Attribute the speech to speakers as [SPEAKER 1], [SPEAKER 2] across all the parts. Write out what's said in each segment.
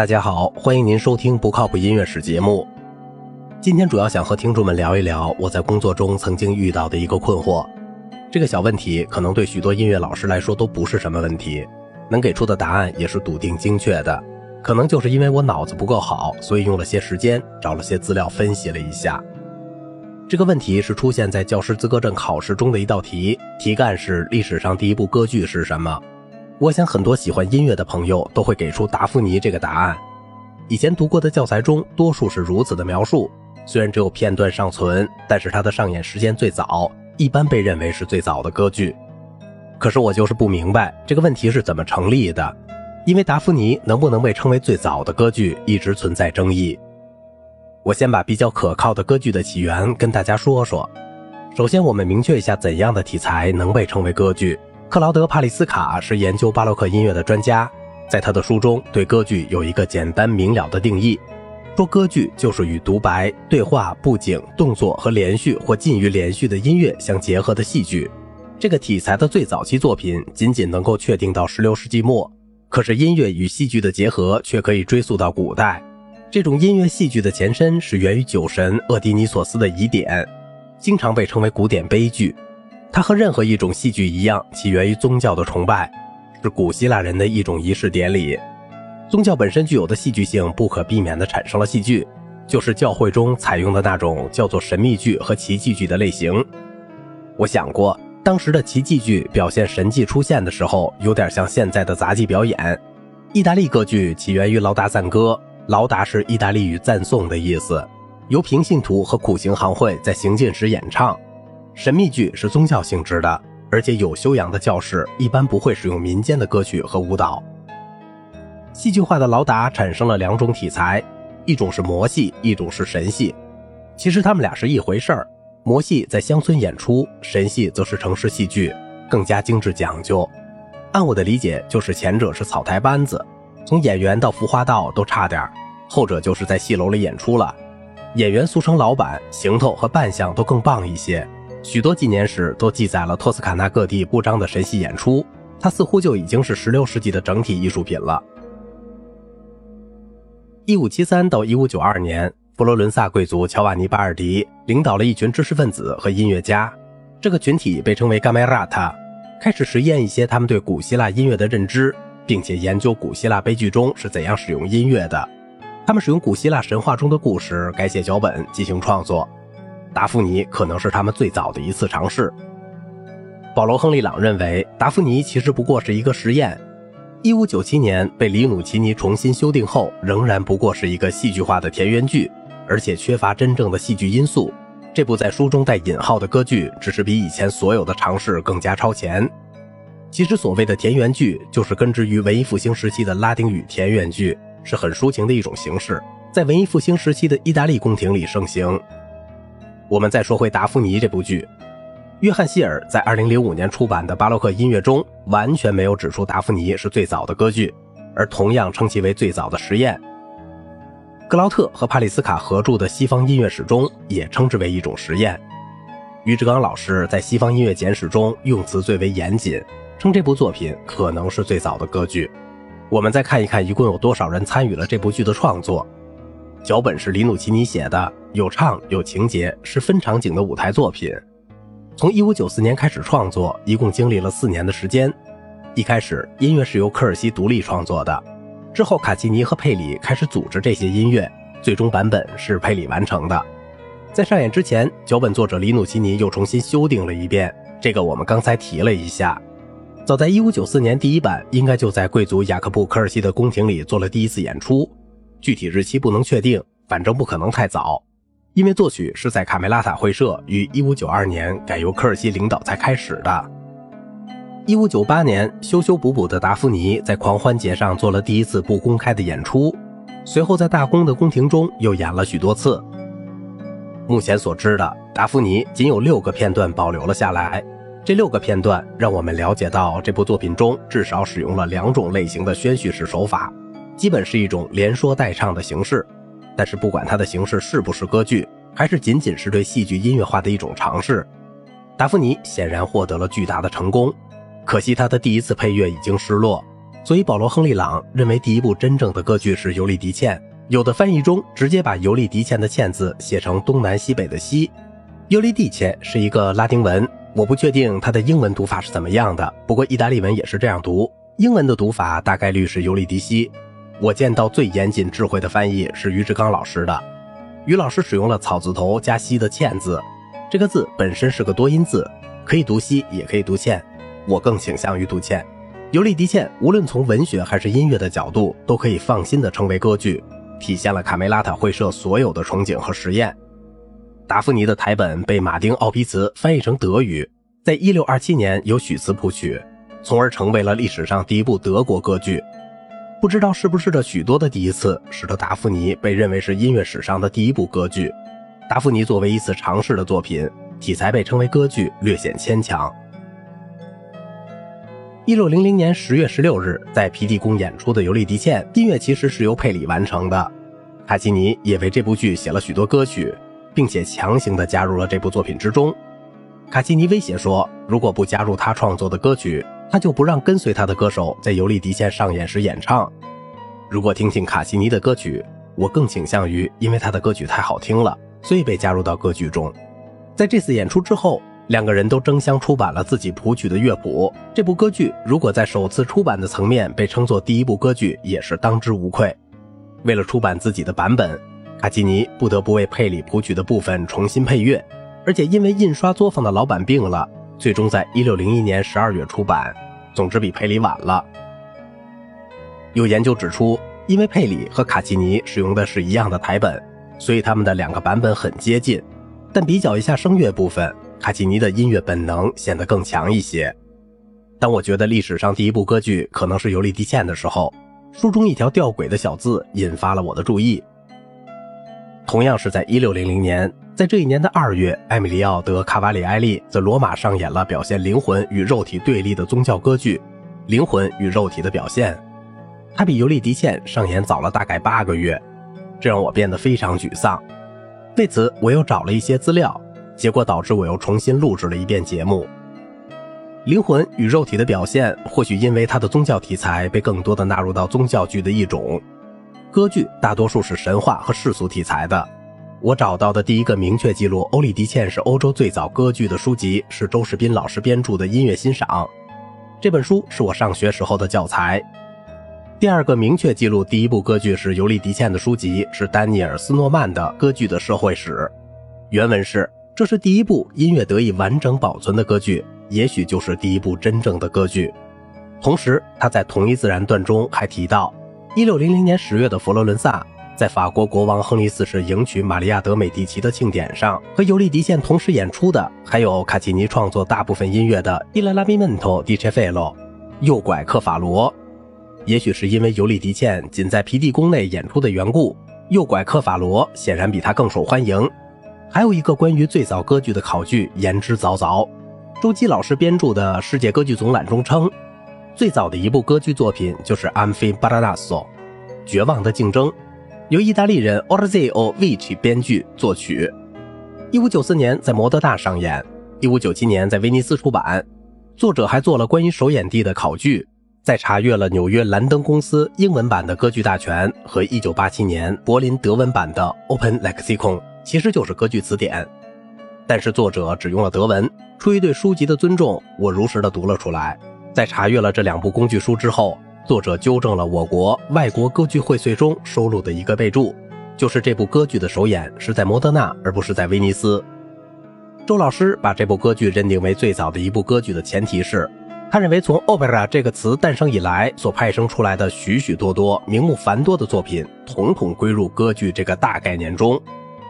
[SPEAKER 1] 大家好，欢迎您收听《不靠谱音乐史》节目。今天主要想和听众们聊一聊我在工作中曾经遇到的一个困惑。这个小问题可能对许多音乐老师来说都不是什么问题，能给出的答案也是笃定精确的。可能就是因为我脑子不够好，所以用了些时间找了些资料分析了一下。这个问题是出现在教师资格证考试中的一道题，题干是历史上第一部歌剧是什么。我想很多喜欢音乐的朋友都会给出达芙妮这个答案。以前读过的教材中多数是如此的描述，虽然只有片段尚存，但是它的上演时间最早，一般被认为是最早的歌剧。可是我就是不明白这个问题是怎么成立的，因为达芙妮能不能被称为最早的歌剧一直存在争议。我先把比较可靠的歌剧的起源跟大家说说。首先，我们明确一下怎样的题材能被称为歌剧。克劳德·帕利斯卡是研究巴洛克音乐的专家，在他的书中对歌剧有一个简单明了的定义，说歌剧就是与独白、对话、布景、动作和连续或近于连续的音乐相结合的戏剧。这个题材的最早期作品仅仅能够确定到16世纪末，可是音乐与戏剧的结合却可以追溯到古代。这种音乐戏剧的前身是源于酒神厄狄尼索斯的疑点，经常被称为古典悲剧。它和任何一种戏剧一样，起源于宗教的崇拜，是古希腊人的一种仪式典礼。宗教本身具有的戏剧性，不可避免地产生了戏剧，就是教会中采用的那种叫做神秘剧和奇迹剧的类型。我想过，当时的奇迹剧表现神迹出现的时候，有点像现在的杂技表演。意大利歌剧起源于劳达赞歌，劳达是意大利语赞颂的意思，由平信徒和苦行行会在行进时演唱。神秘剧是宗教性质的，而且有修养的教士一般不会使用民间的歌曲和舞蹈。戏剧化的劳达产生了两种题材，一种是魔戏，一种是神戏。其实他们俩是一回事儿。魔戏在乡村演出，神戏则是城市戏剧，更加精致讲究。按我的理解，就是前者是草台班子，从演员到服化道都差点儿后者就是在戏楼里演出了，演员俗称老板，行头和扮相都更棒一些。许多纪年史都记载了托斯卡纳各地不张的神戏演出，它似乎就已经是16世纪的整体艺术品了。1573到1592年，佛罗伦萨贵族乔瓦尼·巴尔迪领导了一群知识分子和音乐家，这个群体被称为 Gamerata，开始实验一些他们对古希腊音乐的认知，并且研究古希腊悲剧中是怎样使用音乐的。他们使用古希腊神话中的故事改写脚本进行创作。达芙妮可能是他们最早的一次尝试。保罗·亨利·朗认为，达芙妮其实不过是一个实验。1597年被里努奇尼重新修订后，仍然不过是一个戏剧化的田园剧，而且缺乏真正的戏剧因素。这部在书中带引号的歌剧，只是比以前所有的尝试更加超前。其实，所谓的田园剧，就是根植于文艺复兴时期的拉丁语田园剧，是很抒情的一种形式，在文艺复兴时期的意大利宫廷里盛行。我们再说回《达芙妮》这部剧，约翰希尔在2005年出版的巴洛克音乐中完全没有指出达芙妮是最早的歌剧，而同样称其为最早的实验。格劳特和帕里斯卡合著的《西方音乐史》中也称之为一种实验。于志刚老师在《西方音乐简史》中用词最为严谨，称这部作品可能是最早的歌剧。我们再看一看一共有多少人参与了这部剧的创作。脚本是里努奇尼写的，有唱有情节，是分场景的舞台作品。从1594年开始创作，一共经历了四年的时间。一开始，音乐是由科尔西独立创作的，之后卡奇尼和佩里开始组织这些音乐，最终版本是佩里完成的。在上演之前，脚本作者里努奇尼又重新修订了一遍，这个我们刚才提了一下。早在1594年，第一版应该就在贵族雅克布科尔西的宫廷里做了第一次演出。具体日期不能确定，反正不可能太早，因为作曲是在卡梅拉塔会社于1592年改由科尔西领导才开始的。1598年，修修补补的达芙妮在狂欢节上做了第一次不公开的演出，随后在大公的宫廷中又演了许多次。目前所知的达芙妮仅有六个片段保留了下来，这六个片段让我们了解到这部作品中至少使用了两种类型的宣叙式手法。基本是一种连说带唱的形式，但是不管它的形式是不是歌剧，还是仅仅是对戏剧音乐化的一种尝试，达芙妮显然获得了巨大的成功。可惜他的第一次配乐已经失落，所以保罗·亨利·朗认为第一部真正的歌剧是《尤利迪茜》。有的翻译中直接把“尤利迪茜”的“茜”字写成东南西北的“西”。尤利迪茜是一个拉丁文，我不确定它的英文读法是怎么样的，不过意大利文也是这样读。英文的读法大概率是尤利迪西。我见到最严谨智慧的翻译是于志刚老师的，于老师使用了草字头加西的“茜”字，这个字本身是个多音字，可以读西也可以读茜，我更倾向于读茜。尤利迪茜无论从文学还是音乐的角度，都可以放心的称为歌剧，体现了卡梅拉塔会社所有的憧憬和实验。达芙妮的台本被马丁奥皮茨翻译成德语，在一六二七年由许茨谱曲。从而成为了历史上第一部德国歌剧。不知道是不是这许多的第一次，使得达芙妮被认为是音乐史上的第一部歌剧。达芙妮作为一次尝试的作品，题材被称为歌剧，略显牵强。一六零零年十月十六日，在皮蒂宫演出的《尤利迪茜》，音乐其实是由佩里完成的。卡奇尼也为这部剧写了许多歌曲，并且强行的加入了这部作品之中。卡奇尼威胁说，如果不加入他创作的歌曲，他就不让跟随他的歌手在尤利迪茜上演时演唱。如果听听卡西尼的歌曲，我更倾向于因为他的歌曲太好听了，所以被加入到歌剧中。在这次演出之后，两个人都争相出版了自己谱曲的乐谱。这部歌剧如果在首次出版的层面被称作第一部歌剧，也是当之无愧。为了出版自己的版本，卡西尼不得不为佩里谱曲的部分重新配乐，而且因为印刷作坊的老板病了。最终在一六零一年十二月出版，总之比佩里晚了。有研究指出，因为佩里和卡奇尼使用的是一样的台本，所以他们的两个版本很接近。但比较一下声乐部分，卡奇尼的音乐本能显得更强一些。当我觉得历史上第一部歌剧可能是《尤利迪茜》的时候，书中一条吊诡的小字引发了我的注意。同样是在一六零零年。在这一年的二月，艾米利奥·德·卡瓦里埃利在罗马上演了表现灵魂与肉体对立的宗教歌剧《灵魂与肉体的表现》。他比尤利迪茜上演早了大概八个月，这让我变得非常沮丧。为此，我又找了一些资料，结果导致我又重新录制了一遍节目。《灵魂与肉体的表现》或许因为它的宗教题材被更多的纳入到宗教剧的一种，歌剧大多数是神话和世俗题材的。我找到的第一个明确记录欧利迪茜是欧洲最早歌剧的书籍是周世斌老师编著的《音乐欣赏》，这本书是我上学时候的教材。第二个明确记录第一部歌剧是尤利迪茜的书籍是丹尼尔斯诺曼的《歌剧的社会史》，原文是：这是第一部音乐得以完整保存的歌剧，也许就是第一部真正的歌剧。同时，他在同一自然段中还提到，1600年10月的佛罗伦萨。在法国国王亨利四世迎娶玛利亚德美第奇的庆典上，和尤利迪茜同时演出的，还有卡奇尼创作大部分音乐的《伊拉拉比门托迪切费洛》，右拐克法罗。也许是因为尤利迪茜仅在皮蒂宫内演出的缘故，右拐克法罗显然比他更受欢迎。还有一个关于最早歌剧的考据言之凿凿，周基老师编著的《世界歌剧总览》中称，最早的一部歌剧作品就是《安菲巴拉纳索》，绝望的竞争。由意大利人 Orazio Vici 编剧作曲，一五九四年在摩德纳上演，一五九七年在威尼斯出版。作者还做了关于首演地的考据，在查阅了纽约兰登公司英文版的歌剧大全和一九八七年柏林德文版的 Open Lexicon，其实就是歌剧词典。但是作者只用了德文，出于对书籍的尊重，我如实的读了出来。在查阅了这两部工具书之后。作者纠正了我国外国歌剧荟萃中收录的一个备注，就是这部歌剧的首演是在摩德纳，而不是在威尼斯。周老师把这部歌剧认定为最早的一部歌剧的前提是，他认为从 opera 这个词诞生以来所派生出来的许许多多名目繁多的作品，统统归入歌剧这个大概念中。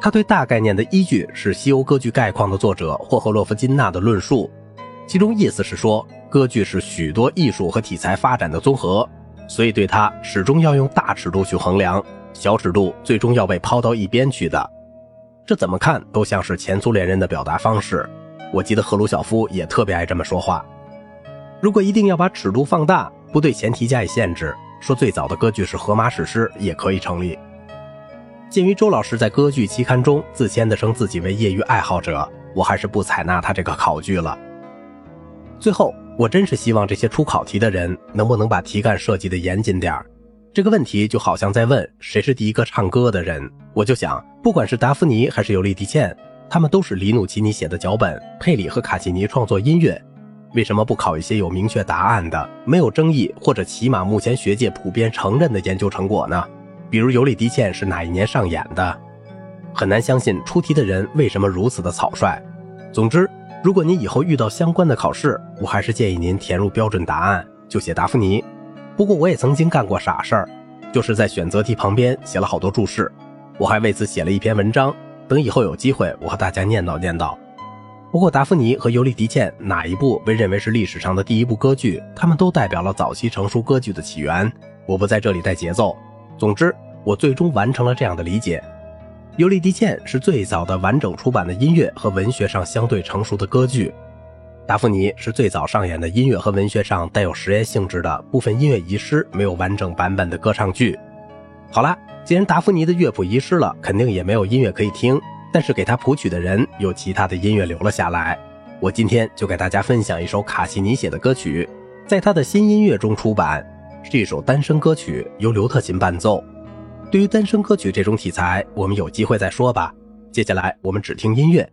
[SPEAKER 1] 他对大概念的依据是《西欧歌剧概况》的作者霍赫洛夫金娜的论述，其中意思是说。歌剧是许多艺术和题材发展的综合，所以对它始终要用大尺度去衡量，小尺度最终要被抛到一边去的。这怎么看都像是前苏联人的表达方式。我记得赫鲁晓夫也特别爱这么说话。如果一定要把尺度放大，不对前提加以限制，说最早的歌剧是荷马史诗也可以成立。鉴于周老师在歌剧期刊中自谦的称自己为业余爱好者，我还是不采纳他这个考据了。最后，我真是希望这些出考题的人能不能把题干设计的严谨点儿。这个问题就好像在问谁是第一个唱歌的人。我就想，不管是达芙妮还是尤利迪茜，他们都是里努奇尼写的脚本，佩里和卡西尼创作音乐。为什么不考一些有明确答案的、没有争议，或者起码目前学界普遍承认的研究成果呢？比如尤利迪茜是哪一年上演的？很难相信出题的人为什么如此的草率。总之。如果您以后遇到相关的考试，我还是建议您填入标准答案，就写达芙妮。不过我也曾经干过傻事儿，就是在选择题旁边写了好多注释，我还为此写了一篇文章，等以后有机会我和大家念叨念叨。不过达芙妮和尤利迪茜哪一部被认为是历史上的第一部歌剧，他们都代表了早期成熟歌剧的起源。我不在这里带节奏。总之，我最终完成了这样的理解。尤利迪茜是最早的完整出版的音乐和文学上相对成熟的歌剧，达芙妮是最早上演的音乐和文学上带有实验性质的部分音乐遗失没有完整版本的歌唱剧。好啦，既然达芙妮的乐谱遗失了，肯定也没有音乐可以听，但是给他谱曲的人有其他的音乐留了下来。我今天就给大家分享一首卡西尼写的歌曲，在他的新音乐中出版，是一首单声歌曲，由刘特琴伴奏。对于单身歌曲这种题材，我们有机会再说吧。接下来，我们只听音乐。